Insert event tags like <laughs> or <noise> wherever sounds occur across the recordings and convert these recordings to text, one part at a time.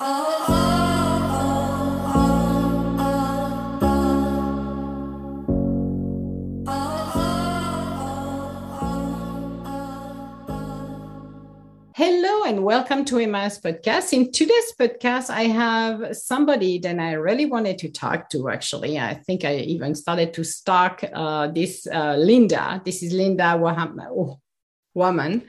Hello and welcome to Emma's podcast. In today's podcast, I have somebody that I really wanted to talk to. Actually, I think I even started to stalk uh, this uh, Linda. This is Linda Waham- woman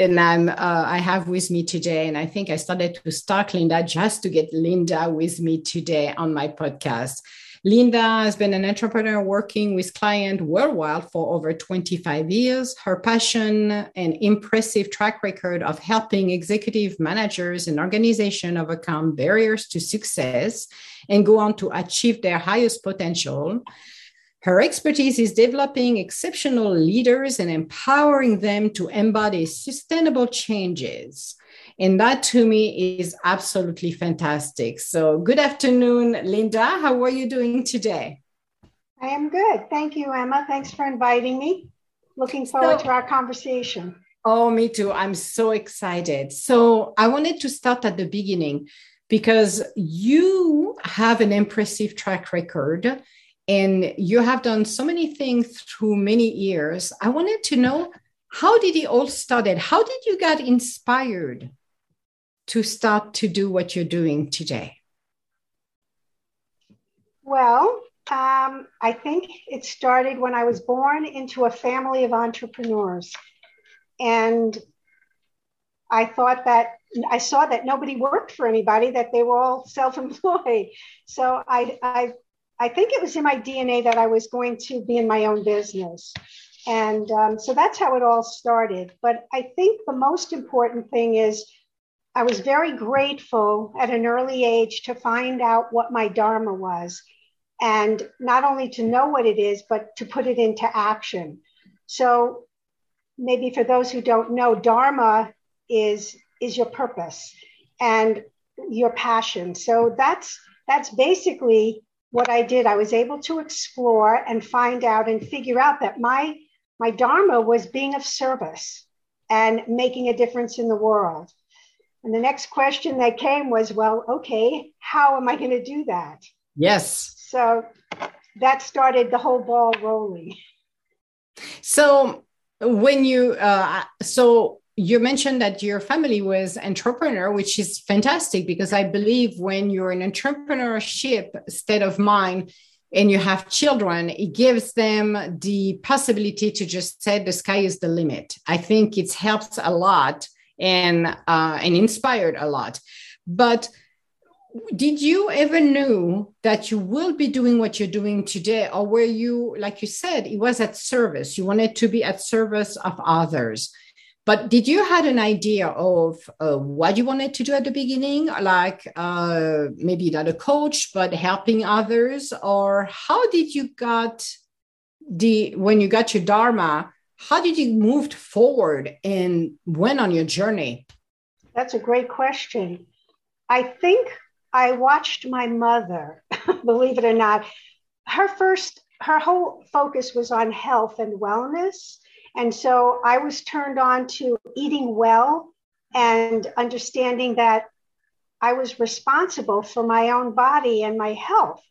that I'm uh, I have with me today, and I think I started to stalk Linda just to get Linda with me today on my podcast. Linda has been an entrepreneur working with clients worldwide for over 25 years. Her passion and impressive track record of helping executive managers and organizations overcome barriers to success and go on to achieve their highest potential. Her expertise is developing exceptional leaders and empowering them to embody sustainable changes. And that to me is absolutely fantastic. So, good afternoon, Linda. How are you doing today? I am good. Thank you, Emma. Thanks for inviting me. Looking forward so, to our conversation. Oh, me too. I'm so excited. So, I wanted to start at the beginning because you have an impressive track record and you have done so many things through many years. I wanted to know how did it all started? How did you get inspired to start to do what you're doing today? Well, um, I think it started when I was born into a family of entrepreneurs. And I thought that I saw that nobody worked for anybody, that they were all self employed. So I, I, I think it was in my DNA that I was going to be in my own business. And um, so that's how it all started. But I think the most important thing is I was very grateful at an early age to find out what my Dharma was. And not only to know what it is, but to put it into action. So, maybe for those who don't know, Dharma is, is your purpose and your passion. So, that's, that's basically what I did. I was able to explore and find out and figure out that my, my Dharma was being of service and making a difference in the world. And the next question that came was, well, okay, how am I going to do that? Yes. So that started the whole ball rolling. So when you, uh, so you mentioned that your family was entrepreneur, which is fantastic because I believe when you're in entrepreneurship state of mind and you have children, it gives them the possibility to just say the sky is the limit. I think it helps a lot and uh, and inspired a lot. But did you ever know that you will be doing what you're doing today or were you like you said it was at service you wanted to be at service of others but did you had an idea of uh, what you wanted to do at the beginning like uh, maybe not a coach but helping others or how did you got the when you got your dharma how did you move forward and went on your journey? That's a great question. I think I watched my mother, <laughs> believe it or not. Her first, her whole focus was on health and wellness. And so I was turned on to eating well and understanding that I was responsible for my own body and my health.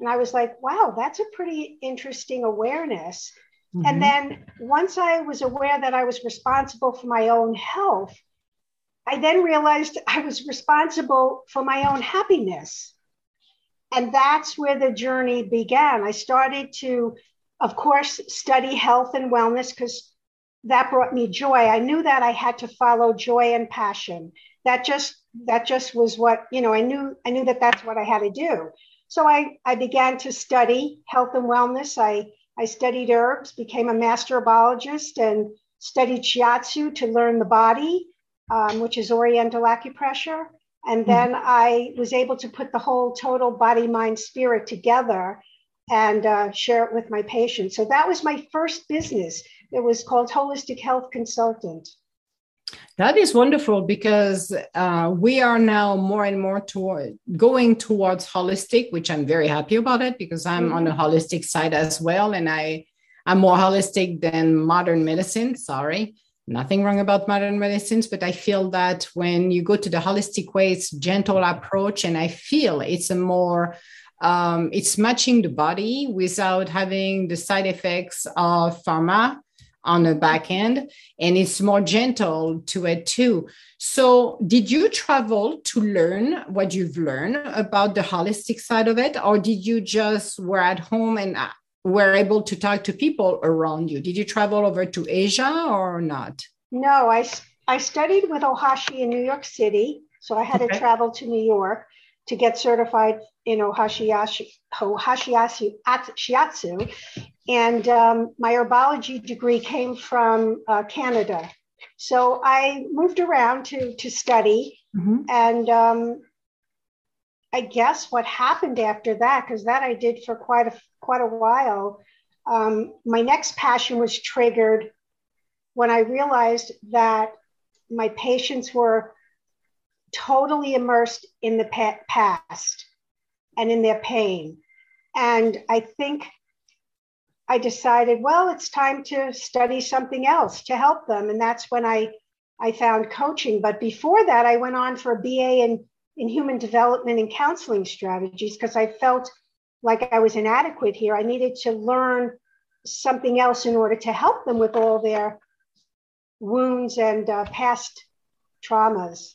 And I was like, wow, that's a pretty interesting awareness. Mm-hmm. And then once I was aware that I was responsible for my own health, I then realized <laughs> I was responsible for my own happiness. And that's where the journey began. I started to, of course, study health and wellness because that brought me joy. I knew that I had to follow joy and passion. That just that just was what, you know, I knew I knew that that's what I had to do. So I I began to study health and wellness. I I studied herbs, became a master herbologist, and studied shiatsu to learn the body, um, which is Oriental acupressure. And hmm. then mm-hmm. I was able to put the whole total body, mind, spirit together and uh, share it with my patients. So that was my first business. It was called Holistic Health Consultant. That is wonderful because uh, we are now more and more toward going towards holistic, which I'm very happy about it because I'm mm-hmm. on the holistic side as well, and I I'm more holistic than modern medicine. Sorry, nothing wrong about modern medicines, but I feel that when you go to the holistic way, it's gentle approach, and I feel it's a more um, it's matching the body without having the side effects of pharma on the back end and it's more gentle to it too so did you travel to learn what you've learned about the holistic side of it or did you just were at home and uh, were able to talk to people around you did you travel over to asia or not no i i studied with ohashi in new york city so i had okay. to travel to new york to get certified in Ohashiatsu, Shiatsu. And um, my herbology degree came from uh, Canada. So I moved around to, to study. Mm-hmm. And um, I guess what happened after that, because that I did for quite a, quite a while, um, my next passion was triggered when I realized that my patients were totally immersed in the past and in their pain. And I think I decided, well, it's time to study something else to help them. And that's when I, I found coaching. But before that, I went on for a BA in, in human development and counseling strategies because I felt like I was inadequate here. I needed to learn something else in order to help them with all their wounds and uh, past traumas.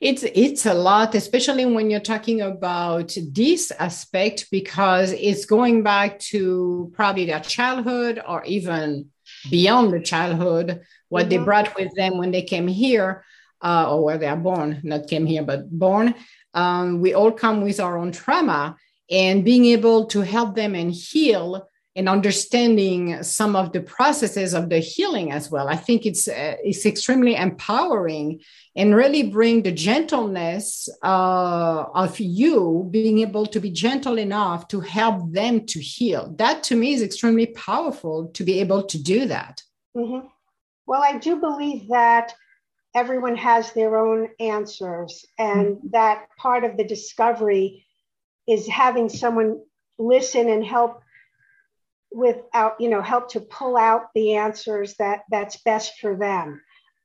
It's it's a lot, especially when you're talking about this aspect, because it's going back to probably their childhood or even beyond the childhood, what mm-hmm. they brought with them when they came here, uh, or where they are born, not came here, but born. Um, we all come with our own trauma, and being able to help them and heal and understanding some of the processes of the healing as well. I think it's uh, it's extremely empowering and really bring the gentleness uh, of you being able to be gentle enough to help them to heal. That to me is extremely powerful to be able to do that. Mm-hmm. Well, I do believe that everyone has their own answers, and mm-hmm. that part of the discovery is having someone listen and help without you know help to pull out the answers that that's best for them.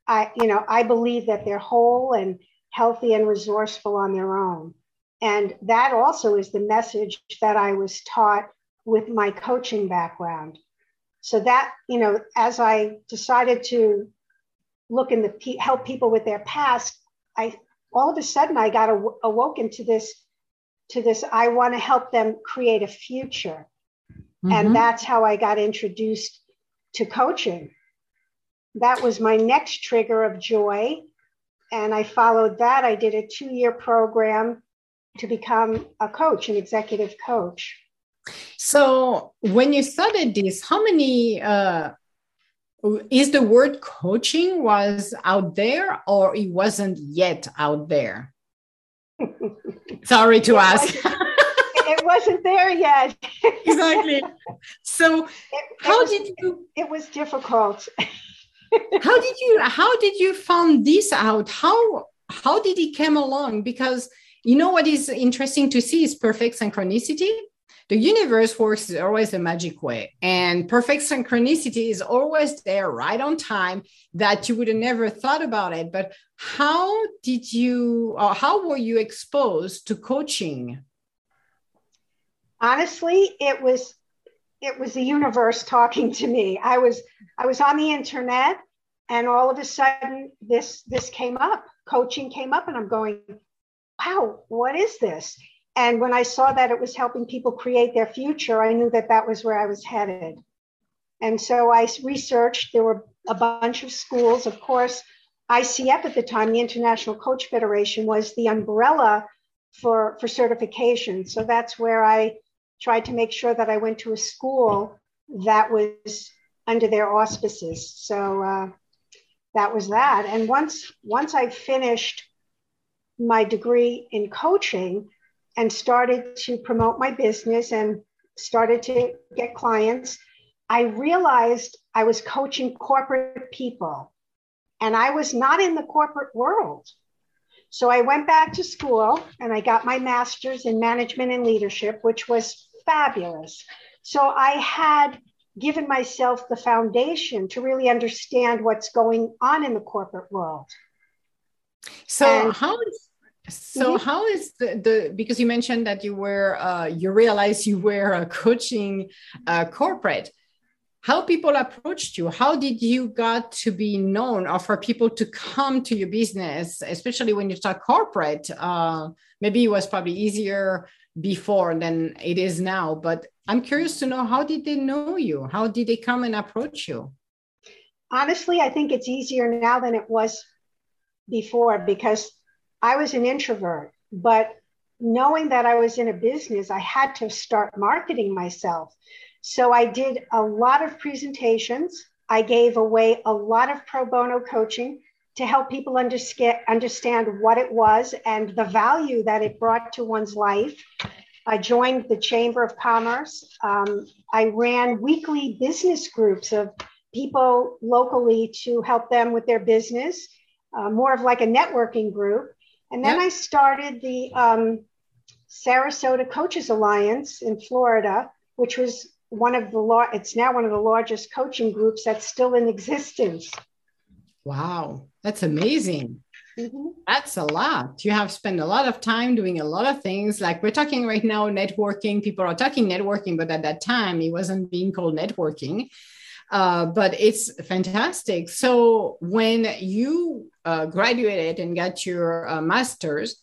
I you know i believe that they're whole and healthy and resourceful on their own. And that also is the message that i was taught with my coaching background. So that you know as i decided to look in the help people with their past i all of a sudden i got awoken to this to this i want to help them create a future Mm-hmm. And that's how I got introduced to coaching. That was my next trigger of joy. And I followed that. I did a two year program to become a coach, an executive coach. So, when you started this, how many uh, is the word coaching was out there or it wasn't yet out there? <laughs> Sorry to ask. Wasn't there yet. <laughs> exactly. So, it, how it was, did you? It was difficult. <laughs> how did you? How did you find this out? How how did it come along? Because you know what is interesting to see is perfect synchronicity. The universe works always a magic way, and perfect synchronicity is always there, right on time. That you would have never thought about it. But how did you? Or how were you exposed to coaching? Honestly it was it was the universe talking to me. I was i was on the internet and all of a sudden this this came up coaching came up and i'm going wow what is this? And when i saw that it was helping people create their future i knew that that was where i was headed. And so i researched there were a bunch of schools. Of course icf at the time the international coach federation was the umbrella for for certification. So that's where i tried to make sure that I went to a school that was under their auspices. So uh, that was that. And once once I finished my degree in coaching and started to promote my business and started to get clients, I realized I was coaching corporate people and I was not in the corporate world. So I went back to school and I got my master's in management and leadership, which was fabulous. So I had given myself the foundation to really understand what's going on in the corporate world. So and, how is so mm-hmm. how is the, the because you mentioned that you were uh, you realized you were uh, coaching uh, corporate how people approached you how did you got to be known or for people to come to your business especially when you start corporate uh, maybe it was probably easier before than it is now but i'm curious to know how did they know you? How did they come and approach you? Honestly i think it's easier now than it was before because i was an introvert but knowing that i was in a business i had to start marketing myself. So I did a lot of presentations. I gave away a lot of pro bono coaching to help people understand what it was and the value that it brought to one's life. I joined the Chamber of Commerce. Um, I ran weekly business groups of people locally to help them with their business, uh, more of like a networking group. And then I started the um, Sarasota Coaches Alliance in Florida, which was one of the law it's now one of the largest coaching groups that's still in existence wow that's amazing. Mm-hmm. that's a lot. You have spent a lot of time doing a lot of things. Like we're talking right now networking. People are talking networking but at that time it wasn't being called networking. Uh, but it's fantastic. So when you uh, graduated and got your uh, master's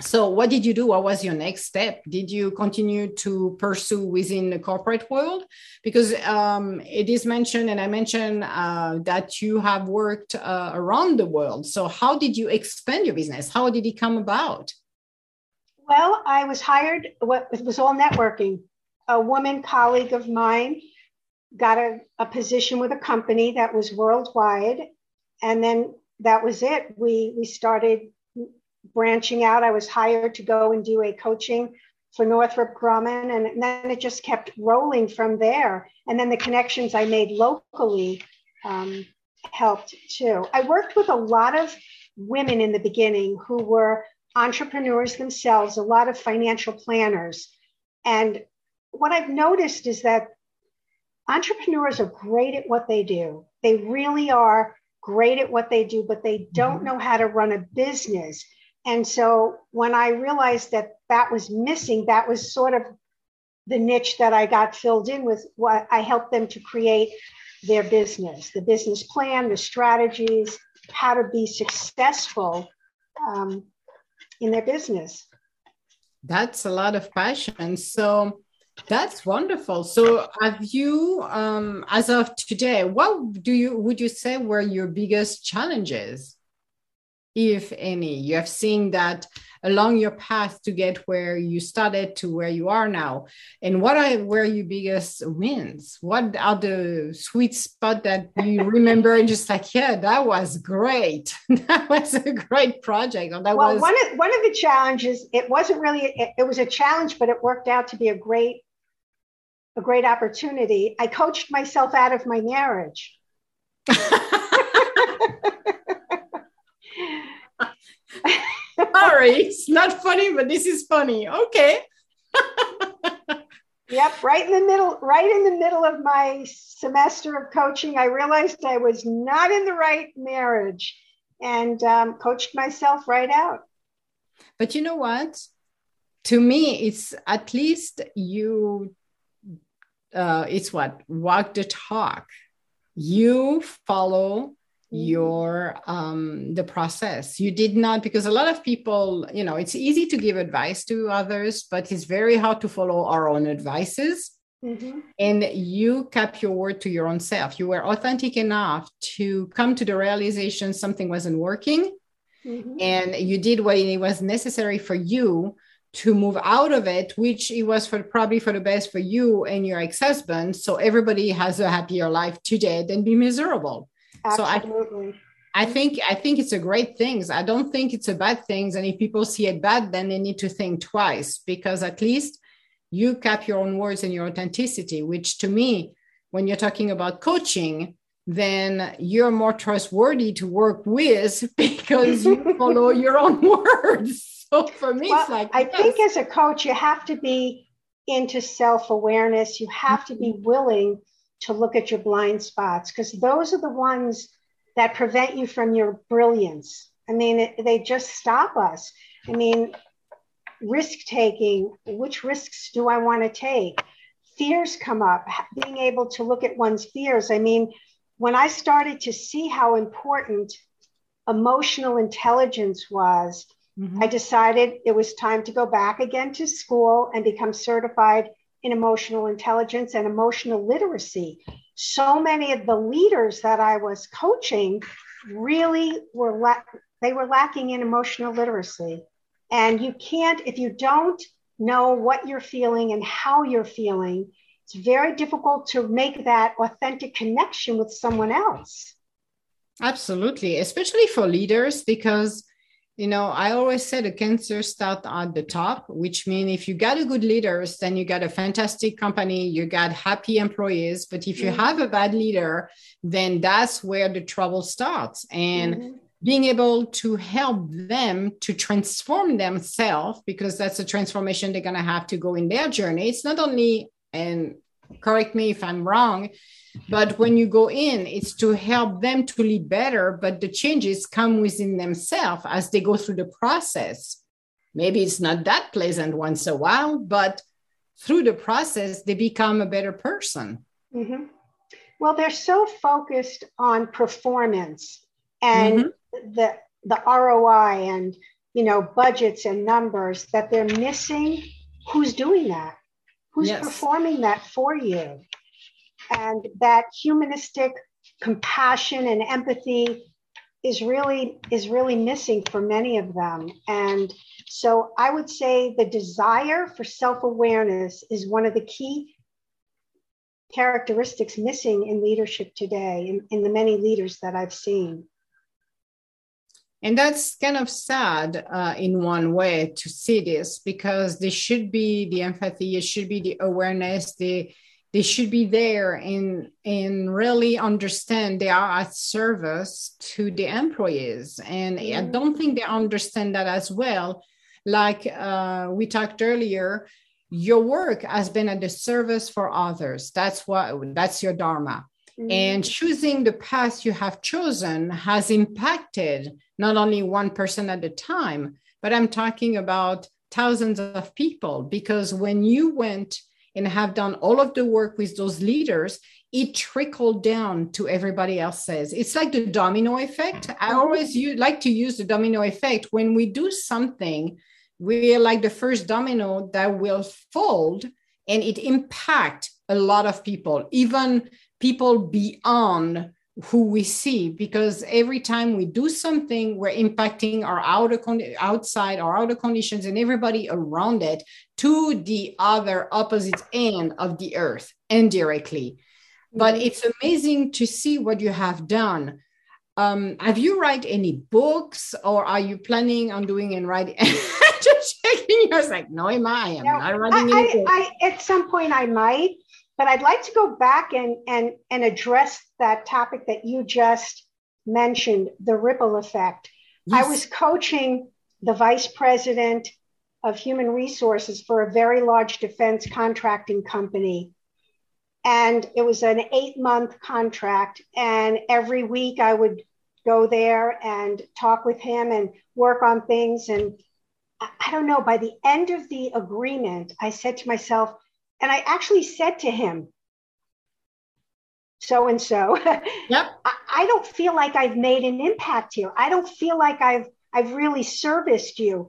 so what did you do? What was your next step? Did you continue to pursue within the corporate world? Because um, it is mentioned and i mentioned uh, that you have worked uh, around the world. So how did you expand your business? How did it come about? Well i was hired what it was all networking. A woman colleague of mine got a, a position with a company that was worldwide and then that was it. We we started branching out. I was hired to go and do a coaching for Northrop Grumman, and then it just kept rolling from there. And then the connections I made locally um, helped too. I worked with a lot of women in the beginning who were entrepreneurs themselves, a lot of financial planners. And what I've noticed is that entrepreneurs are great at what they do. They really are great at what they do, but they don't mm-hmm. know how to run a business. And so when I realized that that was missing, that was sort of the niche that I got filled in with what I helped them to create their business, the business plan, the strategies, how to be successful um, in their business. That's a lot of passion. So that's wonderful. So have you, um, as of today, what do you would you say were your biggest challenges? If any. You have seen that along your path to get where you started to where you are now. And what are where your biggest wins? What are the sweet spot that you <laughs> remember and just like yeah that was great. <laughs> That was a great project or that well, was one of, one of the challenges it wasn't really it, it was a challenge but it worked out to be a great a great opportunity. I coached myself out of my marriage <laughs> <laughs> Sorry, it's not funny, but this is funny. Okay. <laughs> yep, right in the middle, right in the middle of my semester of coaching, I realized I was not in the right marriage and um, coached myself right out. But you know what? To me, it's at least you. Uh, it's what walk the talk. You follow. Your um, the process. You did not because a lot of people you know it's easy to give advice to others but it's very hard to follow our own advices. Mm-hmm. and you kept your word to your own self. You were authentic enough to come to the realization something wasn't working mm-hmm. and you did what it was necessary for you to move out of it which it was for probably for the best for you and your ex-husband. So everybody has a happier life today than be miserable Absolutely. So I, I think I think it's a great thing. I don't think it's a bad thing. And if people see it bad, then they need to think twice because at least you cap your own words and your authenticity, which to me, when you're talking about coaching, then you're more trustworthy to work with <laughs> because you <laughs> follow your own words. So for me, well, it's like I yes. think as a coach, you have to be into self awareness. You have to be willing to look at your blind spots because those are the ones that prevent you from your brilliance. I mean, it, they just stop us. I mean, risk taking, which risks do I want to take? Fears come up, being able to look at one's fears. I mean, when I started to see how important emotional intelligence was, mm-hmm. I decided it was time to go back again to school and become certified in emotional intelligence and emotional literacy. So many of the leaders that I was coaching really were la- they were lacking in emotional literacy. And you can't if you don't know what you're feeling and how you're feeling, it's very difficult to make that authentic connection with someone else. Absolutely, especially for leaders because you know i always say the cancer start at the top which means if you got a good leaders then you got a fantastic company you got happy employees but if you mm-hmm. have a bad leader then that's where the trouble starts and mm-hmm. being able to help them to transform themselves because that's a transformation they're going to have to go in their journey it's not only and correct me if i'm wrong but when you go in, it's to help them to lead better, but the changes come within themselves as they go through the process. Maybe it's not that pleasant once a while, but through the process, they become a better person. Mm-hmm. Well, they're so focused on performance and mm-hmm. the the ROI and you know budgets and numbers that they're missing who's doing that, who's yes. performing that for you and that humanistic compassion and empathy is really is really missing for many of them. And so i would say the desire for self-awareness is one of the key characteristics missing in leadership today in, in the many leaders that i've seen. And that's kind of sad uh, in one way to see this because there should be the empathy it should be the awareness the they should be there and and really understand they are at service to the employees. And mm. i don't think they understand that as well. Like uh, we talked earlier your work has been at the service for others. That's what that's your dharma. Mm. and choosing the path you have chosen has impacted not only one person at a time but i'm talking about thousands of people. Because when you went and have done all of the work with those leaders, it trickled down to everybody else's. It's like the domino effect. I mm-hmm. always use, like to use the domino effect. When we do something, we're like the first domino that will fold and it impact a lot of people, even people beyond who we see because every time we do something we're impacting our outer con- outside our outer conditions and everybody around it to the other opposite end of the earth indirectly but mm-hmm. it's amazing to see what you have done um, have you write any books or are you planning on doing and writing <laughs> just checking i was like no am i am no, not writing I, I, I, at some point i might but I'd like to go back and, and, and address that topic that you just mentioned the ripple effect. Yes. I was coaching the vice president of human resources for a very large defense contracting company. And it was an eight month contract. And every week I would go there and talk with him and work on things. And I don't know, by the end of the agreement, I said to myself, and I actually said to him, so and so, yep. <laughs> I don't feel like I've made an impact here. I don't feel like I've I've really serviced you.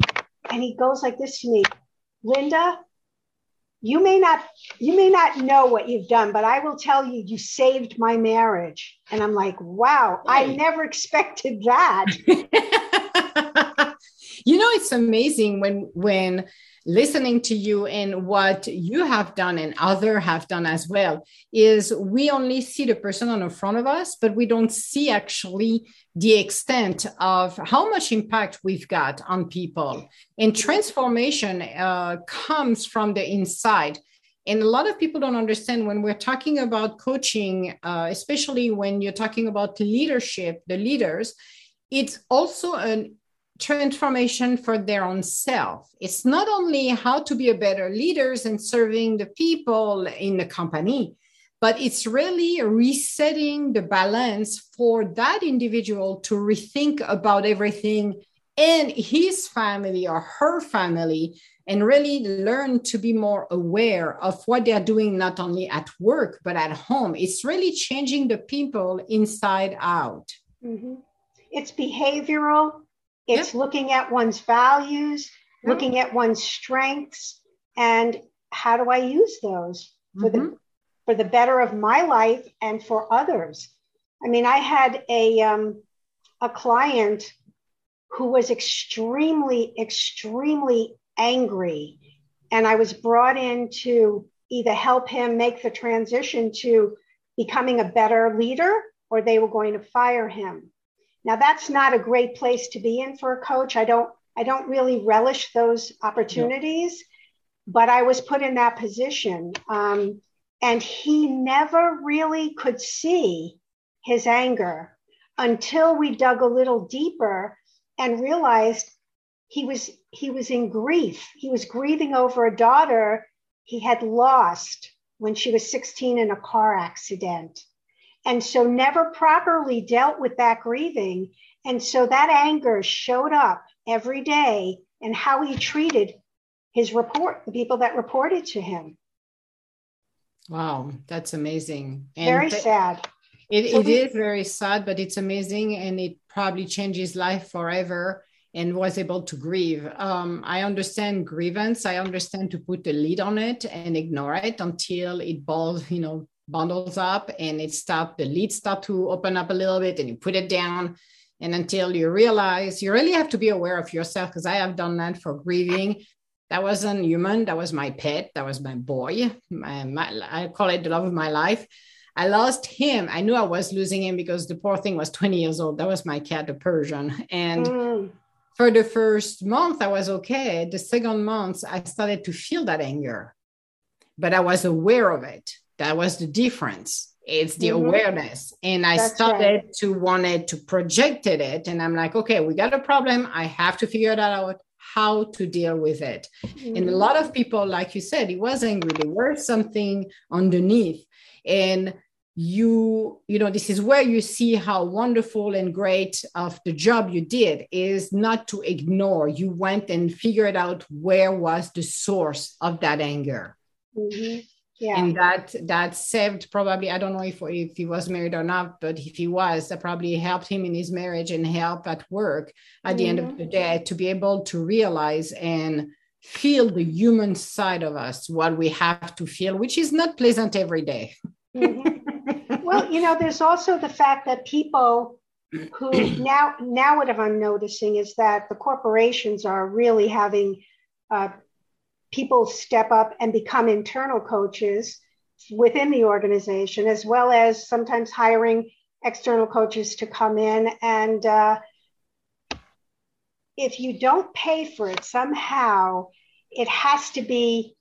And he goes like this to me, Linda, you may not you may not know what you've done, but I will tell you you saved my marriage. And I'm like, wow, I never <laughs> expected that. <laughs> you know, it's amazing when when listening to you and what you have done and other have done as well is we only see the person on the front of us but we don't see actually the extent of how much impact we've got on people. And transformation uh, comes from the inside. And a lot of people don't understand when we're talking about coaching uh, especially when you're talking about leadership the leaders it's also an transformation for their own self. It's not only how to be a better leaders and serving the people in the company, but it's really resetting the balance for that individual to rethink about everything in his family or her family and really learn to be more aware of what they're doing not only at work but at home it's really changing the people inside out mm-hmm. it's behavioral it's yep. looking at one's values yep. looking at one's strengths and how do i use those for mm-hmm. the for the better of my life and for others i mean i had a um, a client who was extremely extremely angry. And I was brought in to either help him make the transition to becoming a better leader or they were going to fire him. Now that's not a great place to be in for a coach. I don't I don't really relish those opportunities, but I was put in that position. Um, and he never really could see his anger until we dug a little deeper and realized he was he was in grief. He was grieving over a daughter he had lost when she was 16 in a car accident. And so never properly dealt with that grieving. And so that anger showed up every day and how he treated his report, the people that reported to him. Wow, that's amazing. And very th- sad. It, so it we, is very sad, but it's amazing and it probably changes life forever and was able to grieve. Um, I understand grievance. I understand to put the lid on it and ignore it until it boils, you know, bundles up and it start the lid start to open up a little bit and you put it down and until you realize you really have to be aware of yourself because I have done that for grieving. That wasn't human. That was my pet. That was my boy. My, my, I call it the love of my life. I lost him. I knew I was losing him because the poor thing was 20 years old. That was my cat, the Persian. And mm for the first month, I was okay. The second month, I started to feel that anger, but I was aware of it. That was the difference. It's the mm-hmm. awareness. And I That's started right. to wanted to project it. And I'm like, okay, we got a problem. I have to figure that out how to deal with it. Mm-hmm. And a lot of people, like you said, it was angry. There was something underneath. And you you know this is where you see how wonderful and great of the job you did is not to ignore you went and figured out where was the source of that anger mm-hmm. Yeah. and that that saved probably i don't know if if he was married or not but if he was that probably helped him in his marriage and help at work at mm-hmm. the end of mm-hmm. the day to be able to realize and feel the human side of us what we have to feel which is not pleasant every day mm-hmm well, <laughs> you know, there's also the fact that people who <clears throat> now now what I'm noticing is that the corporations are really having uh, people step up and become internal coaches within the organization, as well as sometimes hiring external coaches to come in. And uh, if you don't pay for it somehow, it has to be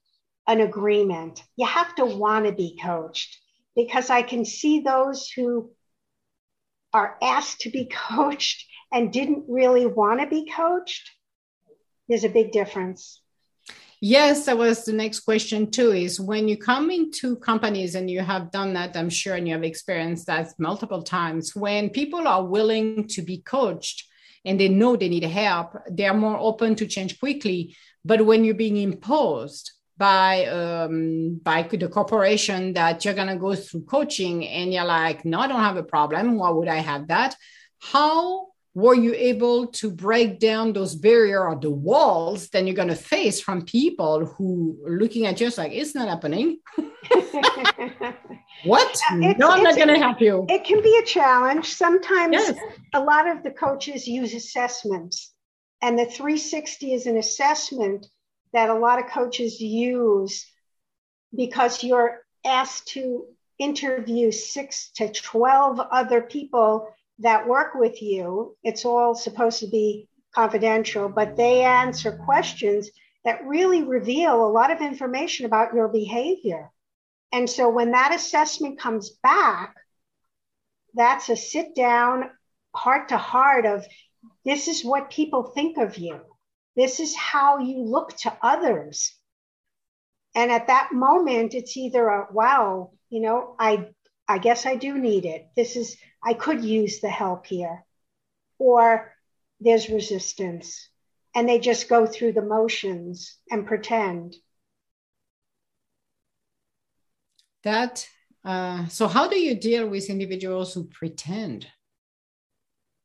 an agreement. You have to want to be coached because I can see those who are asked to be <laughs> coached and didn't really want to be coached. There's a big difference. Yes, that was the next question too. Is when you come into companies and you have done that, I'm sure, and you have experienced that multiple times, when people are willing to be coached and they know they need help, they are more open to change quickly. But when you're being imposed, by um, by the corporation that you're gonna go through coaching, and you're like, no, I don't have a problem. Why would I have that? How were you able to break down those barrier or the walls then you're going to face from people who are looking at you like it's not happening. <laughs> What? It's, no i'm not going to help you. it can be a challenge. Sometimes yes. a lot of the coaches use assessments and the 360 is an assessment that a lot of coaches use because you're asked to interview six to 12 other people that work with you. It's all supposed to be confidential, but they answer questions that really reveal a lot of information about your behavior. And so when that assessment comes back, that's a sit down, heart to heart of this is what people think of you. This is how you look to others. And at that moment, it's either a wow, you know, I I guess I do need it. This is I could use the help here. Or there's resistance and they just go through the motions and pretend. That uh, so how do you deal with individuals who pretend?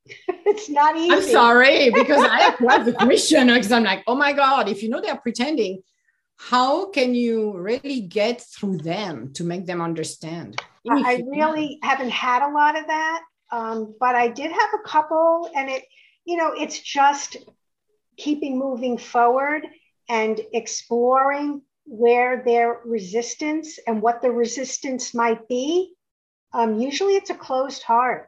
<laughs> it's not easy. I'm sorry because I <laughs> have the question because I'm like, oh my God, if you know they're pretending, how can you really get through them to make them understand? I really haven't had a lot of that, um, but I did have a couple, and it, you know, it's just keeping moving forward and exploring where their resistance and what the resistance might be. Um, usually, it's a closed heart.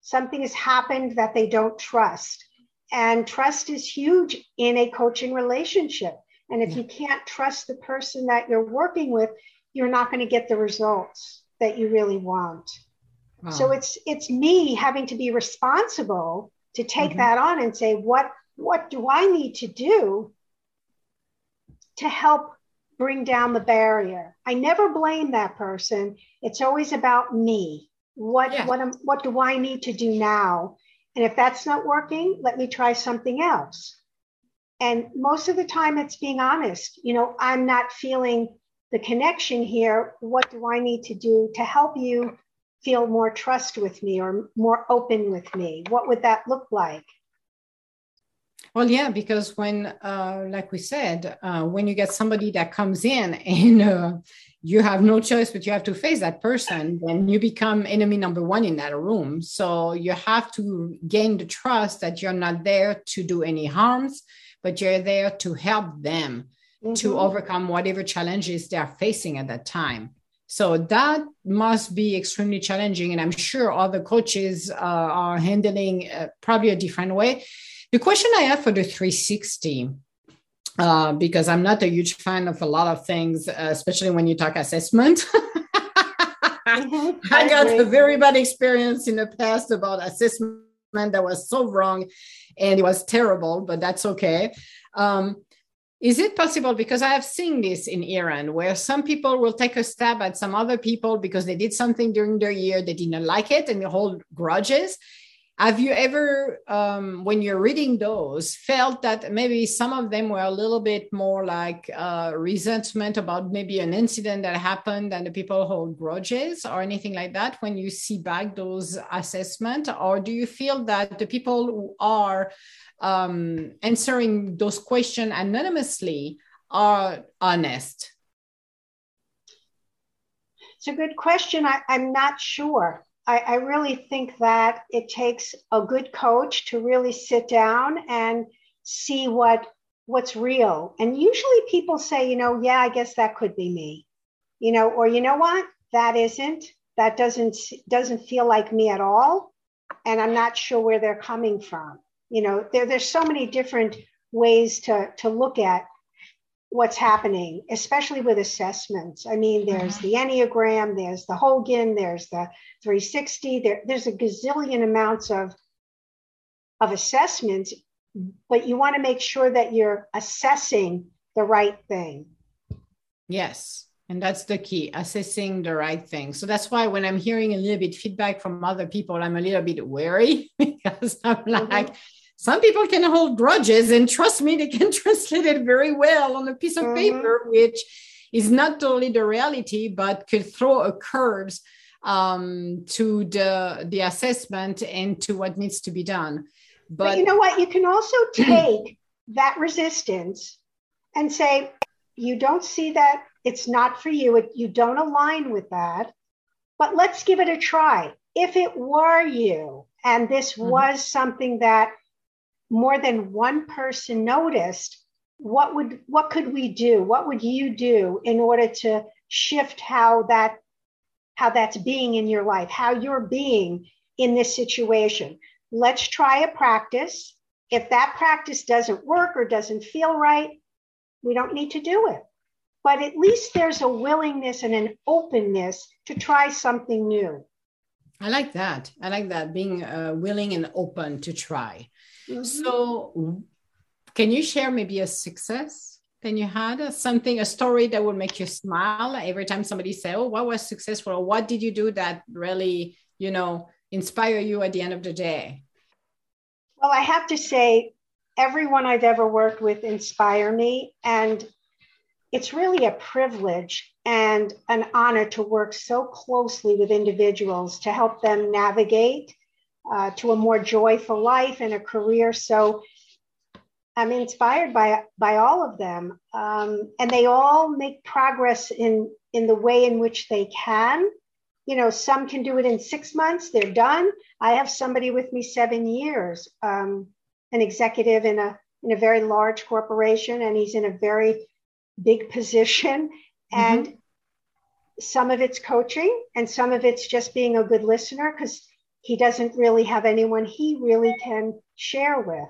Something has happened that they don't trust, and trust is huge in a coaching relationship and if you can't trust the person that you're working with, you're not going to get the results that you really want. Wow. So it's it's me having to be responsible to take mm-hmm. that on and say what what do I need to do to help bring down the barrier. I never blame that person. It's always about me. What yeah. what am, what do I need to do now? And if that's not working, let me try something else. And most of the time, it's being honest. You know, I'm not feeling the connection here. What do I need to do to help you feel more trust with me or more open with me? What would that look like? Well, yeah, because when, uh, like we said, uh, when you get somebody that comes in <laughs> and uh, you have no choice but you have to face that person, then you become enemy number one in that room. So you have to gain the trust that you're not there to do any harms but you're there to help them mm-hmm. to overcome whatever challenges they're facing at that time. So that must be extremely challenging. And I'm sure other coaches uh, are handling uh, probably a different way. The question I have for the 360, uh, because I'm not a huge fan of a lot of things, uh, especially when you talk assessment. <laughs> mm-hmm. I got a very bad experience in the past about assessment that was so wrong and it was terrible, but that's okay. Um, is it possible? Because i have seen this in iran where some people will take a stab at some other people because they did something during their year they didn't like it and they hold grudges. Have you ever um, when you're reading those felt that maybe some of them were a little bit more like uh, resentment about maybe an incident that happened and the people hold grudges or anything like that when you see back those assessment? Or do you feel that the people who are um, answering those questions anonymously are honest it's a good question I, i'm not sure I, I really think that it takes a good coach to really sit down and see what what's real. And usually people say, you know, yeah, I guess that could be me. You know, or you know what? That isn't. That doesn't doesn't feel like me at all. And I'm not sure where they're coming from. You know, there, there's so many different ways to to look at what's happening, especially with assessments. I mean, there's mm-hmm. the Enneagram, there's the Hogan, there's the 360, there, there's a gazillion amounts of, of assessments, but you want to make sure that you're assessing the right thing. Yes. And that's the key, assessing the right thing. So that's why when I'm hearing a little bit feedback from other people, I'm a little bit wary <laughs> because I'm mm-hmm. Some people can hold grudges and trust me they can <laughs> translate it very well on a piece of mm-hmm. paper which is not totally the reality but could throw a curves um, to the the assessment and to what needs to be done. But, but you know what? You can also <clears throat> take that resistance and say you don't see that. It's not for you. It, you don't align with that. But let's give it a try. If it were you and this mm-hmm. was something that more than one person noticed, what would what could we do? What would you do in order to shift how that how that's being in your life, how you're being in this situation? Let's try a practice. If that practice doesn't work or doesn't feel right, we don't need to do it. But at least there's a willingness and an openness to try something new. I like that. I like that being uh, willing and open to try. Mm-hmm. So, can you share maybe a success than you had? Something, a story that would make you smile every time somebody say, "Oh, what was successful? What did you do that really, you know, inspire you at the end of the day?" Well, I have to say, everyone I've ever worked with inspire me, and it's really a privilege and an honor to work so closely with individuals to help them navigate uh, to a more joyful life and a career. So I'm inspired by by all of them, um, and they all make progress in in the way in which they can. You know, some can do it in six months; they're done. I have somebody with me seven years, um, an executive in a in a very large corporation, and he's in a very big position, mm-hmm. and some of it's coaching, and some of it's just being a good listener because he doesn't really have anyone he really can share with.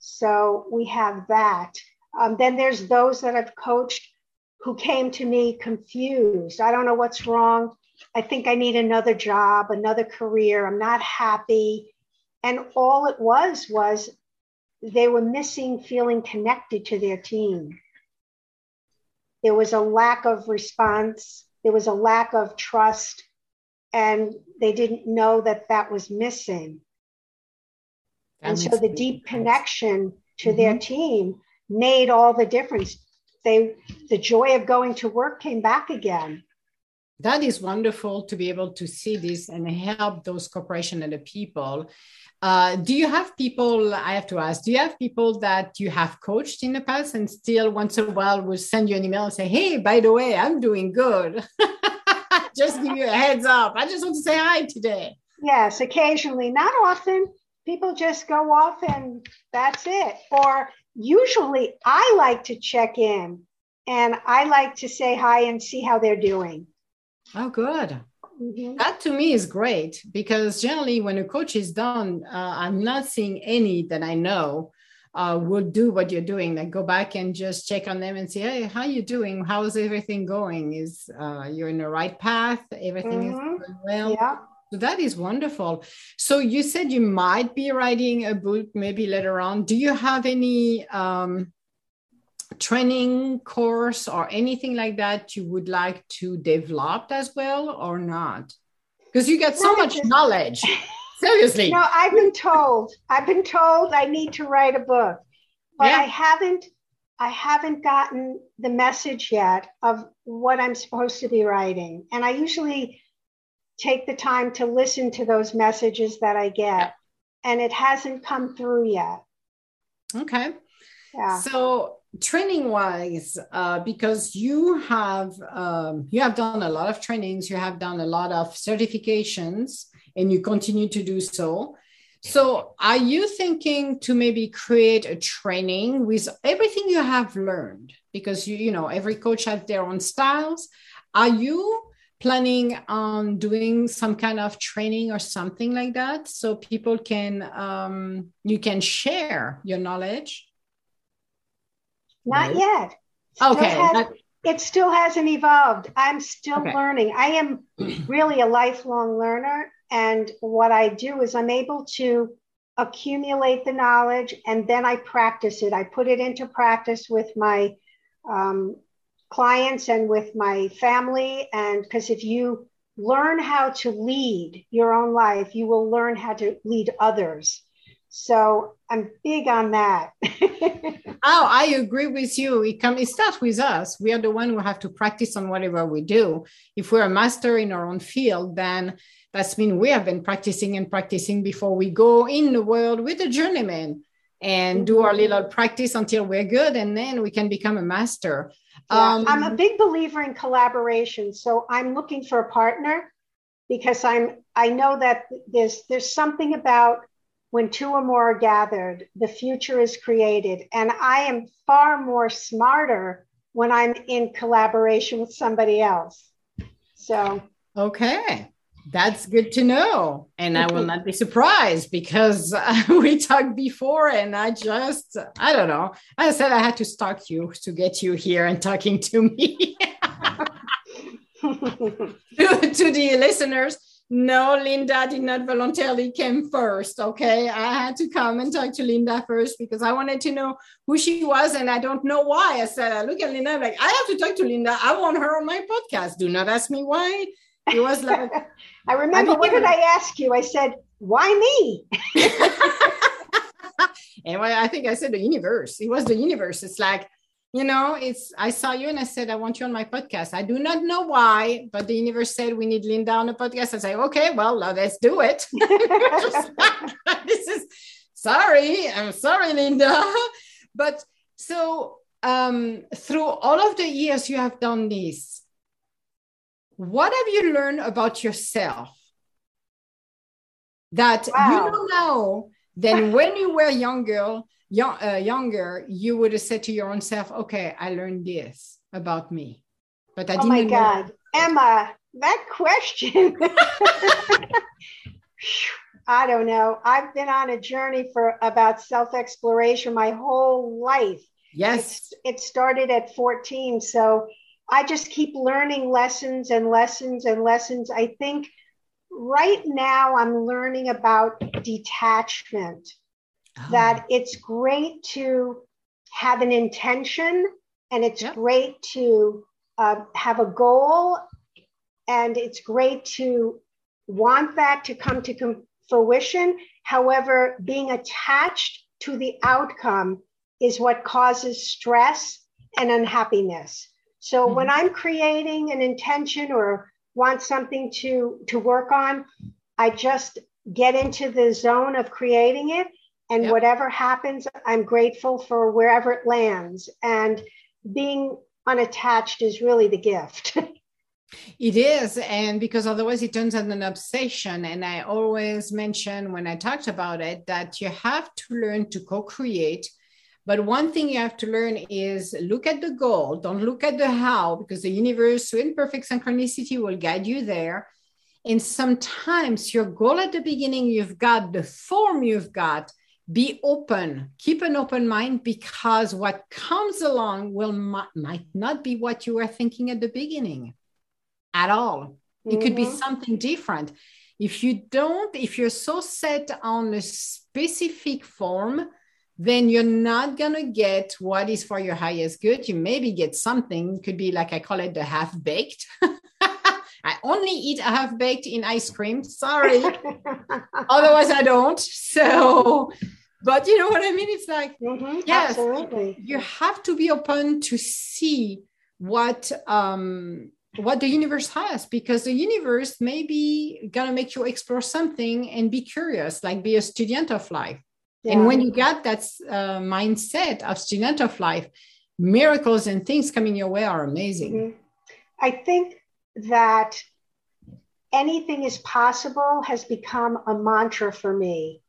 So we have that. Um, then there's those that I've coached who came to me confused. I don't know what's wrong. I think I need another job, another career. I'm not happy. And all it was was they were missing feeling connected to their team. There was a lack of response, there was a lack of trust, and they didn't know that that was missing. And so the deep connection to mm-hmm. their team made all the difference. They the joy of going to work came back again. That is wonderful to be able to see this and help those corporations and the people. Uh, do you have people i have to ask do you have people that you have coached in the past and still once in a while will send you an email and say hey by the way i'm doing good <laughs> just give you a heads up i just want to say hi today yes occasionally not often people just go off and that's it. Or usually I like to check in and I like to say hi and see how they're doing. Oh, good. Mm-hmm. That to me is great because generally, when a coach is done, uh, I'm not seeing any that I know uh, will do what you're doing. Like go back and just check on them and say, "Hey, how you doing? How's everything going? Is uh, you're in the right path? Everything mm-hmm. is going well?" Yeah. So that is wonderful. So you said you might be writing a book maybe later on. Do you have any um, training course or anything like that you would like to develop as well or not? Because you get so much knowledge. <laughs> Seriously. No, I've been told. I've been told I need to write a book, but yeah. I haven't. I haven't gotten the message yet of what I'm supposed to be writing, and I usually take the time to listen to those messages that I get. And it hasn't come through yet. Okay. Yeah. So training wise, uh, because you have um, you have done a lot of trainings, you have done a lot of certifications, and you continue to do so. So, are you thinking to maybe create a training with everything you have learned? Because you, you know, every coach has their own styles. Are you planning on doing some kind of training or something like that so people can um, you can share your knowledge not right? yet still okay has, that... it still hasn't evolved i'm still okay. learning i am <clears throat> really a lifelong learner and what i do is i'm able to accumulate the knowledge and then i practice it i put it into practice with my um, clients and with my family. And because if you learn how to lead your own life, you will learn how to lead others. So I'm big on that. <laughs> oh, I agree with you. It come it starts with us. We are the one who have to practice on whatever we do. If we're a master in our own field, then that's mean we have been practicing and practicing before we go in the world with a journeyman and do our mm-hmm. little practice until we're good, and then we can become a master. Yeah, um, I'm a big believer in collaboration. So I'm looking for a partner because I'm I know that there's there's something about when two or more are gathered, the future is created. And I am far more smarter when I'm in collaboration with somebody else. So okay. That's good to know. And I will not be surprised because uh, <laughs> we talked before and I just, I don't know. I said I had to stalk you to get you here and talking to me. to, <laughs> <laughs> to the listeners, no, Linda did not voluntarily come first. Okay. I had to come and talk to Linda first because I wanted to know who she was. And I don't know why. I said, I look at Linda, I'm like, I have to talk to Linda. I want her on my podcast. Do not ask me why. It was like, I remember, what did I ask you? I said, why me? <laughs> and I think I said the universe. It was the universe. It's like, you know, it's I saw you and I said, I want you on my podcast. I do not know why, but the universe said we need Linda on the podcast. I say, okay, well, let's do it. <laughs> <laughs> this is sorry, I'm sorry, Linda. But so um, through all of the years you have done this, what have you learned about yourself that wow. you don't know then <laughs> when you were younger young, uh, younger, you would have said to your own self, okay, I learned this about me. But I didn't. Oh my God. Know. Emma, that question. <laughs> I don't know. I've been on a journey for about self exploration my whole life. Yes. It's, it started at 14. So I just keep learning lessons and lessons and lessons. I think right now I'm learning about detachment oh. that it's great to have an intention and it's yep. great to uh, have a goal and it's great to want that to come to com- fruition. However, being attached to the outcome is what causes stress and unhappiness. So mm-hmm. when I'm creating an intention or want something to to work on, I just get into the zone of creating it and yep. whatever happens, I'm grateful for wherever it lands. And being unattached is really the gift. <laughs> it is. And because otherwise it turns into an obsession. And I always mention when I talked about it that you have to learn to co create. But one thing you have to learn is look at the goal, don't look at the how, because the universe in perfect synchronicity will guide you there. And sometimes your goal at the beginning, you've got the form you've got, be open keep an open mind because what comes along will might not be what you were thinking at the beginning at all mm-hmm. it could be mm-hmm. something different if you don't if you're so set on a specific form then you're not going to get what is for your highest good you maybe get something could be like i call it the half baked <laughs> I only eat a half baked in ice cream. Sorry. <laughs> Otherwise, I don't. So, but you know what I mean? It's like, mm-hmm, yes, absolutely. you have to be open to see what um what the universe has because the universe may be gonna make you explore something and be curious like be a student of life yeah. and when you got that uh, mindset of student of life miracles and things coming your way are amazing mm-hmm. i think that anything is possible has become a mantra for me.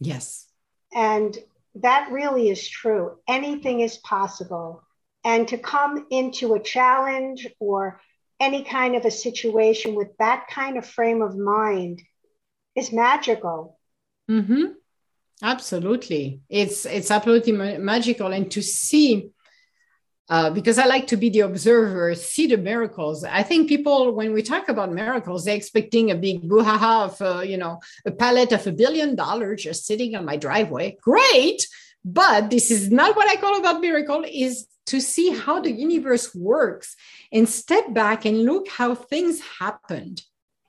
Yes. And that really is true. Anything is possible. And to come into a challenge or any kind of a situation with that kind of frame of mind is magical. Mm-hmm. Absolutely. It's it's absolutely ma- magical. And to see uh, because I like to be the observer, see the miracles. I think people, when we talk about miracles, they're expecting a big boo-ha-ha of, uh, you know, a pallet of a billion dollars just sitting on my driveway. Great, but this is not what I call about miracle. Is to see how the universe works and step back and look how things happened.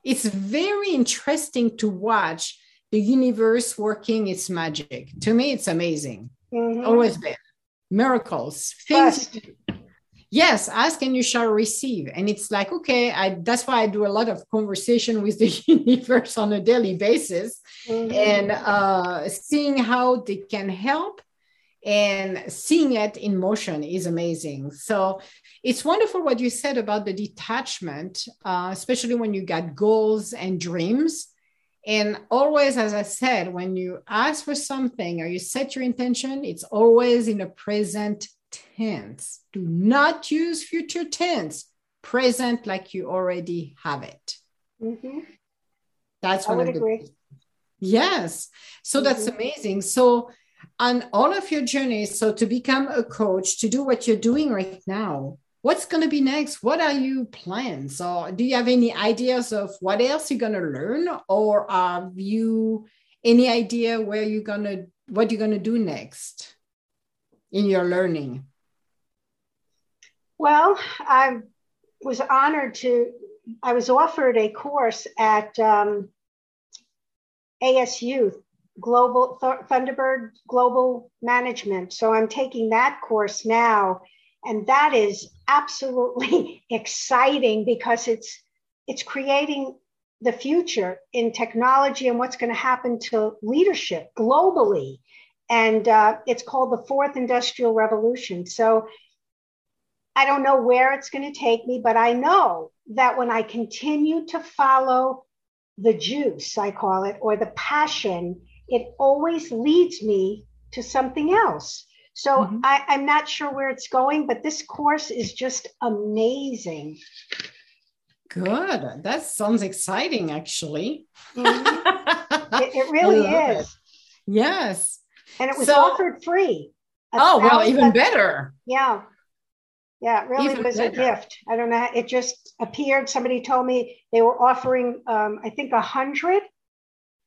It's very interesting to watch the universe working its magic. To me, it's amazing. Mm-hmm. Always been miracles things yes ask and you shall receive and it's like okay i that's why i do a lot of conversation with the <laughs> universe on a daily basis mm-hmm. and uh, seeing how they can help and seeing it in motion is amazing so it's wonderful what you said about the detachment uh, especially when you got goals and dreams and always, as I said, when you ask for something or you set your intention, it's always in a present tense. Do not use future tense. Present like you already have it. Mm-hmm. That's one of the. Agree. Yes. So mm-hmm. that's amazing. So, on all of your journeys, so to become a coach, to do what you're doing right now, what's going to be next? What are you planning? So, do you have any ideas of what else you're going to learn, or have you any idea where you're going to what you're going to do next in your learning? Well, I was honored to. I was offered a course at um, ASU Global Thunderbird Global Management. So I'm taking that course now, and that is absolutely <laughs> exciting because it's it's creating the future in technology and what's going to happen to leadership globally. And uh, it's called the fourth industrial revolution. So I don't know where it's going to take me, but I know that when I continue to follow the juice, I call it, or the passion, it always leads me to something else. So mm-hmm. I, I'm not sure where it's going, but this course is just amazing. Good. That sounds exciting, actually. Mm-hmm. <laughs> it, it, really is. It. Yes. And it was so, offered free. Oh, well, even better. Yeah. Yeah, it really Even was better. a gift. I don't know. It just appeared. Somebody told me they were offering, um, I think, a hundred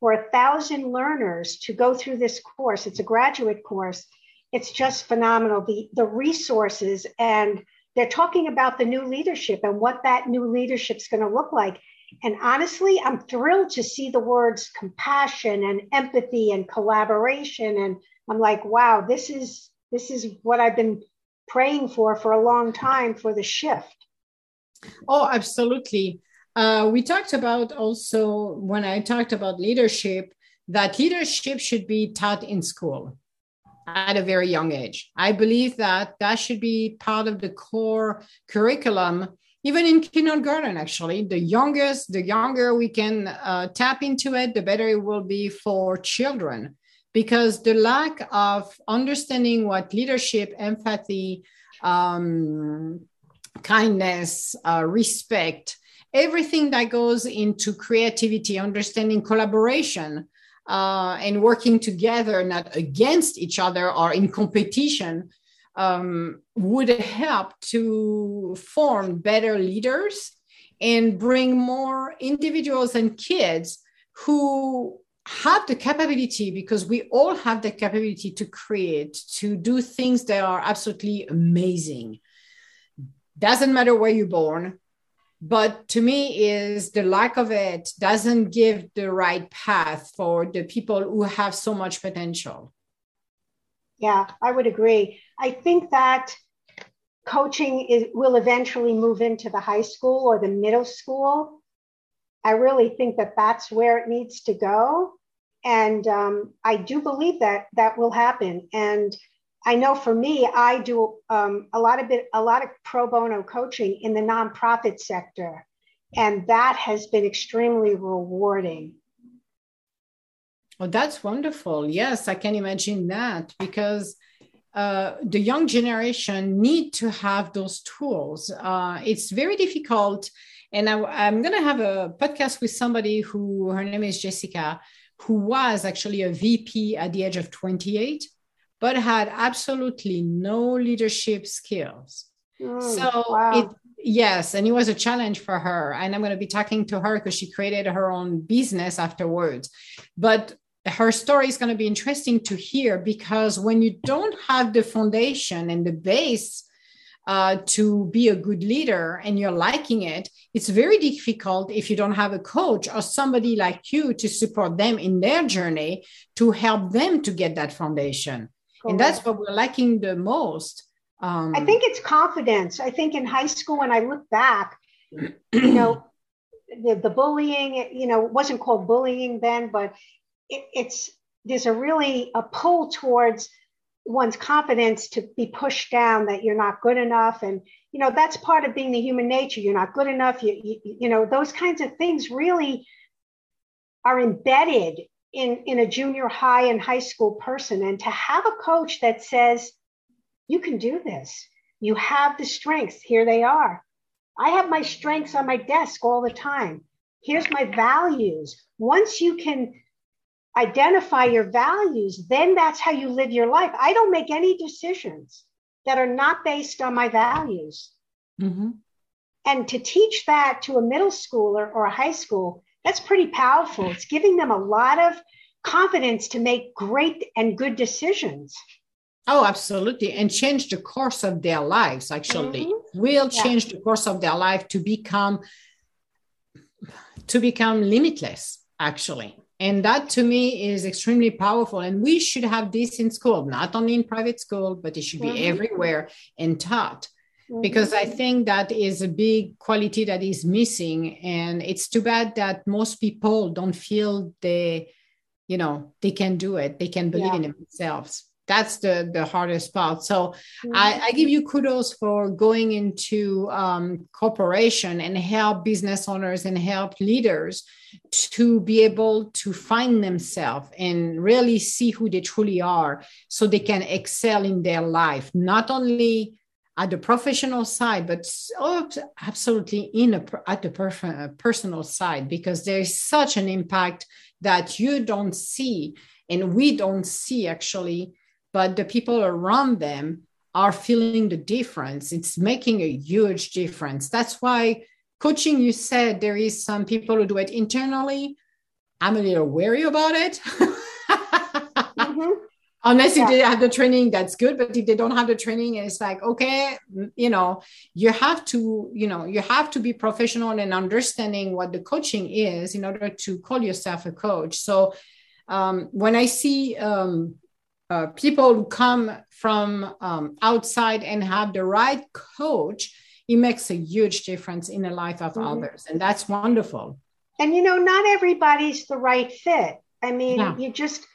or a thousand learners to go through this course. It's a graduate course. It's just phenomenal. The the resources and they're talking about the new leadership and what that new leadership is going to look like. And honestly, I'm thrilled to see the words compassion and empathy and collaboration. And I'm like, wow, this is this is what I've been praying for for a long time for the shift. Oh, absolutely. Uh, we talked about also when I talked about leadership that leadership should be taught in school at a very young age. I believe that that should be part of the core curriculum, even in kindergarten. Actually, the youngest, the younger we can uh, tap into it, the better it will be for children because the lack of understanding what leadership, empathy, um, kindness, uh, respect, everything that goes into creativity, understanding collaboration, uh, and working together, not against each other or in competition, um, would help to form better leaders and bring more individuals and kids who have the capability because we all have the capability to create to do things that are absolutely amazing. Doesn't matter where you're born but to me is the lack of it doesn't give the right path for the people who have so much potential yeah i would agree i think that coaching is, will eventually move into the high school or the middle school I really think that that's where it needs to go. And um, I do believe that that will happen. And I know for me, I do um, a lot of bit, a lot of pro bono coaching in the nonprofit sector, and that has been extremely rewarding. Oh, that's wonderful. Yes, I can imagine that because uh, the young generation need to have those tools. Uh, it's very difficult and I, am going to have a podcast with somebody who her name is Jessica, who was actually a VP at the age of 28, but had absolutely no leadership skills. Mm, so wow. it yes, and it was a challenge for her. And I'm going to be talking to her because she created her own business afterwards. But her story is going to be interesting to hear because when you don't have the foundation and the base uh, to be a good leader and you're liking it, it's very difficult if you don't have a coach or somebody like you to support them in their journey to help them to get that foundation. Correct. And that's what we're lacking the most. Um, I think it's confidence. I think in high school, when I look back, you know, <clears throat> the, the bullying, you know, wasn't called bullying then, but it, it's there's a really a pull towards one's confidence to be pushed down that you're not good enough and you know that's part of being the human nature you're not good enough you, you, you know those kinds of things really are embedded in in a junior high and high school person and to have a coach that says you can do this you have the strengths here they are i have my strengths on my desk all the time here's my values once you can identify your values, then that's how you live your life. I don't make any decisions that are not based on my values. Mm-hmm. And to teach that to a middle schooler or a high school, that's pretty powerful. It's giving them a lot of confidence to make great and good decisions. Oh, absolutely. And change the course of their lives, actually. Mm-hmm. Will yeah. change the course of their life to become to become limitless, actually. And that to me is extremely powerful. And we should have this in school, not only in private school, but it should be mm-hmm. everywhere and taught. Mm-hmm. Because I think that is a big quality that is missing. And it's too bad that most people don't feel they, you know, they can do it. They can believe yeah. in themselves that's the the hardest part so mm-hmm. I, I, give you kudos for going into um, corporation and help business owners and help leaders to be able to find themselves and really see who they truly are so they can excel in their life not only at the professional side but oh, absolutely in a, at the per- personal side because there's such an impact that you don't see and we don't see actually but the people around them are feeling the difference. It's making a huge difference. That's why coaching, you said there is some people who do it internally. I'm a little wary about it. <laughs> mm-hmm. Unless yeah. if they have the training, that's good. But if they don't have the training, it's like, okay, you know, you have to, you know, you have to be professional and understanding what the coaching is in order to call yourself a coach. So um, when I see um, uh, people who come from um, outside and have the right coach, it makes a huge difference in the life of mm-hmm. others. And that's wonderful. And you know, not everybody's the right fit. I mean, yeah. you just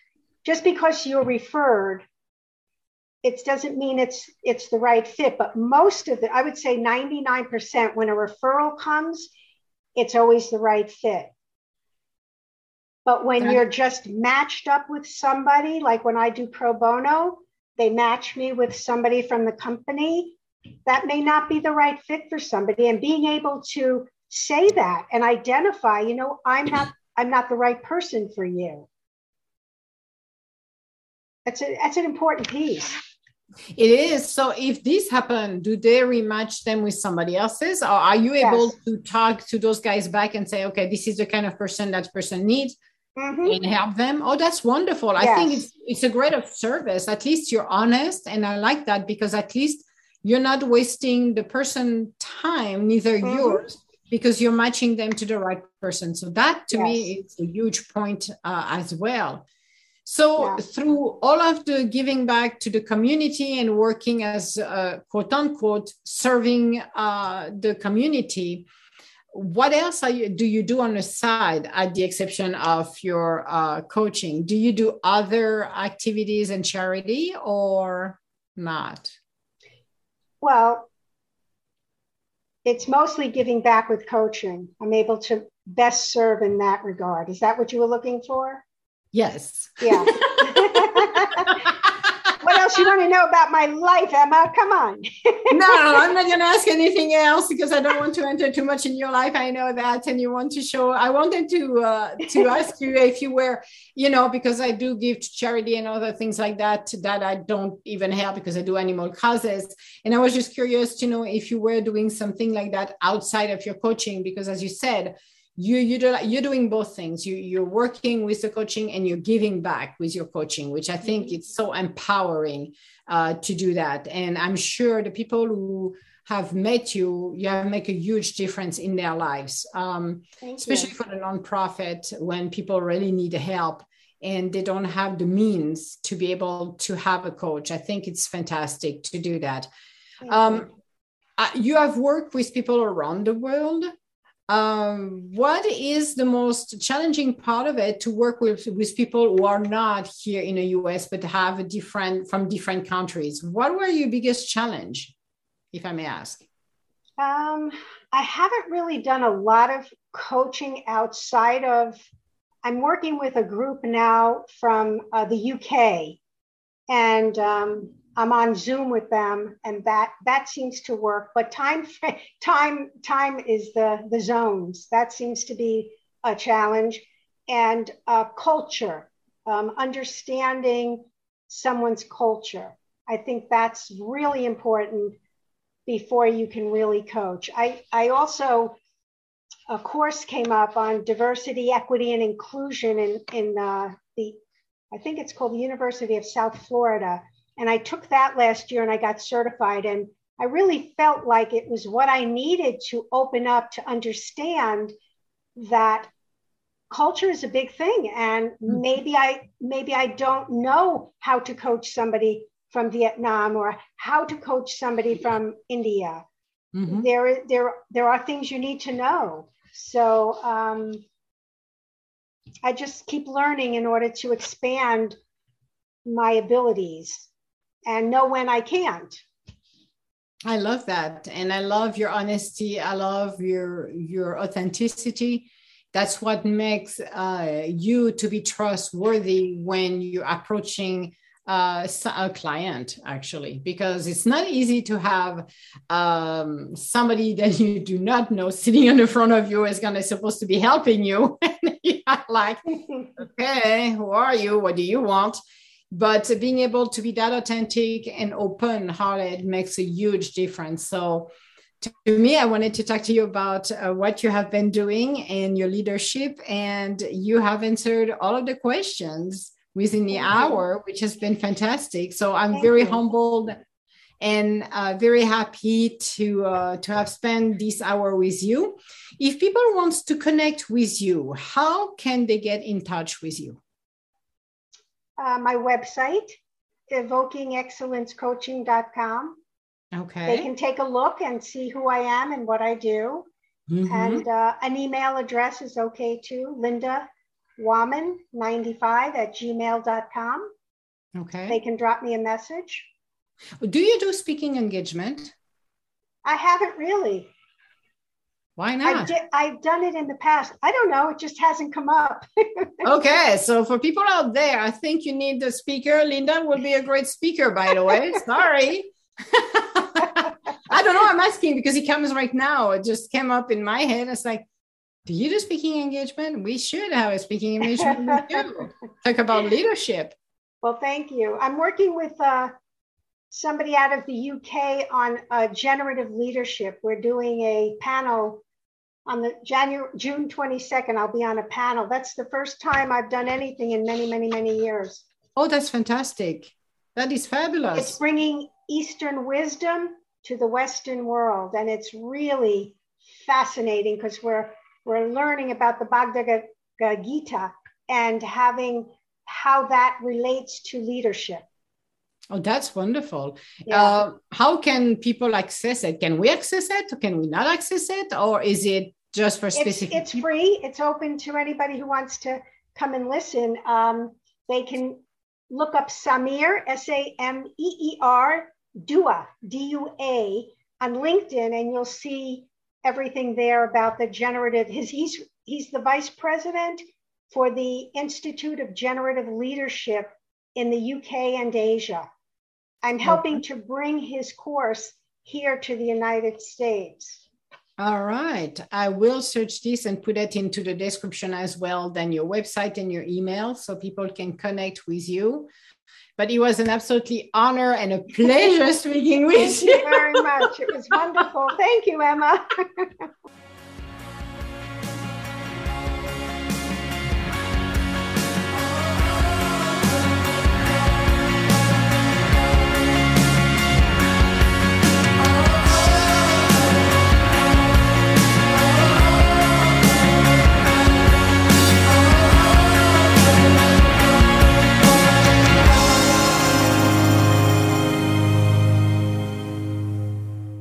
just because you're referred, it doesn't mean it's it's the right fit. But most of it, I would say 99% when a referral comes, it's always the right fit. But when you're just matched up with somebody, like when I do pro bono, they match me with somebody from the company, that may not be the right fit for somebody. And being able to say that and identify, you know, I'm not I'm not the right person for you. That's a, that's an important piece. It is. So if this happen, do they rematch them with somebody else's? Or are you able yes. to talk to those guys back and say, okay, this is the kind of person that person needs? mm-hmm. and help them. Oh, that's wonderful. Yes. I think it's it's a great of service. At least you're honest, and I like that because at least you're not wasting the person time, neither mm-hmm. yours, because you're matching them to the right person. So that to yes. me is a huge point uh, as well. So yeah. through all of the giving back to the community and working as uh, quote unquote serving uh, the community, what else you, do you do on the side at the exception of your uh, coaching? Do you do other activities and charity or not? Well it's mostly giving back with coaching. I'm able to best serve in that regard. Is that what you were looking for yes yeah <laughs> what else you want to know about my life, Emma? Come on. <laughs> no, I'm not going to ask anything else because I don't want to enter too much in your life. I know that, and you want to show. I wanted to uh, to <laughs> ask you if you were, you know, because I do give to charity and other things like that that I don't even help because I do animal causes, and I was just curious to know if you were doing something like that outside of your coaching because, as you said you you do you're doing both things you you're working with the coaching and you're giving back with your coaching which i think mm-hmm. it's so empowering uh, to do that and i'm sure the people who have met you you have make a huge difference in their lives um, especially you. for the nonprofit when people really need help and they don't have the means to be able to have a coach i think it's fantastic to do that um. Uh, you have worked with people around the world um, what is the most challenging part of it to work with with people who are not here in the us but have a different from different countries? What were your biggest challenge if i may ask? Um, i haven't really done a lot of coaching outside of i'm working with a group now from uh, the uk and um, I'm on Zoom with them, and that that seems to work. But time time time is the the zones that seems to be a challenge, and uh, culture, um, understanding someone's culture. I think that's really important before you can really coach. I, I also, a course came up on diversity, equity, and inclusion in, in uh, the, I think it's called the University of South Florida. And I took that last year and I got certified. And I really felt like it was what I needed to open up to understand that culture is a big thing and mm-hmm. maybe i maybe i don't know how to coach somebody from vietnam or how to coach somebody from india mm-hmm. there there there are things you need to know so um, i just keep learning in order to expand my abilities and know when i can't. I love that. And i love your honesty. I love your your authenticity. That's what makes uh, you to be trustworthy when you're approaching uh, a client actually because it's not easy to have um, somebody that you do not know sitting in the front of you is gonna supposed to be helping you. <laughs> Like <laughs> okay who are you? What do you want but being able to be that authentic and open hearted makes a huge difference so to me, I wanted to talk to you about uh, what you have been doing and your leadership. And you have answered all of the questions within the hour, which has been fantastic. So I'm Thank very you. humbled and uh, very happy to uh, to have spent this hour with you. If people want to connect with you, how can they get in touch with you? Uh, my website, evokingexcellencecoaching.com. Okay. They can take a look and see who I am and what I do. Mm-hmm. And uh, an email address is okay too, Linda Wammen 95 at gmail.com. Okay. They can drop me a message. Do you do speaking engagement? I haven't really. Why not? I have done it in the past. I don't know. It just hasn't come up. <laughs> okay. So, for people out there, I think you need the speaker. Linda will be a great speaker, by the way. <laughs> Sorry. <laughs> I don't know. I'm asking because he comes right now. It just came up in my head. It's like, do you do speaking engagement? We should have a speaking engagement. Talk about leadership. Well, thank you. I'm working with uh, somebody out of the UK on uh, generative leadership. We're doing a panel on the January June 22nd. I'll be on a panel. That's the first time I've done anything in many, many, many years. Oh, that's fantastic. That is fabulous. It's bringing Eastern wisdom to the Western world. And it's really fascinating because we're, we're learning about the Bhagavad Gita and having how that relates to leadership. Oh, that's wonderful. Yeah. Uh, how can people access it? Can we access it or can we not access it? Or is it just for specific It's, it's free. It's open to anybody who wants to come and listen. Um, they can look up Sameer, S A M E E R, Dua, D U A, on LinkedIn, and you'll see everything there about the generative. His, he's, he's the vice president for the Institute of Generative Leadership in the UK and Asia. I'm helping okay. to bring his course here to the United States. All right. I will search this and put it into the description as well, then your website and your email so people can connect with you. But it was an absolutely honor and a pleasure <laughs> speaking with you. Thank you very much. It was wonderful. Thank you, Emma. <laughs>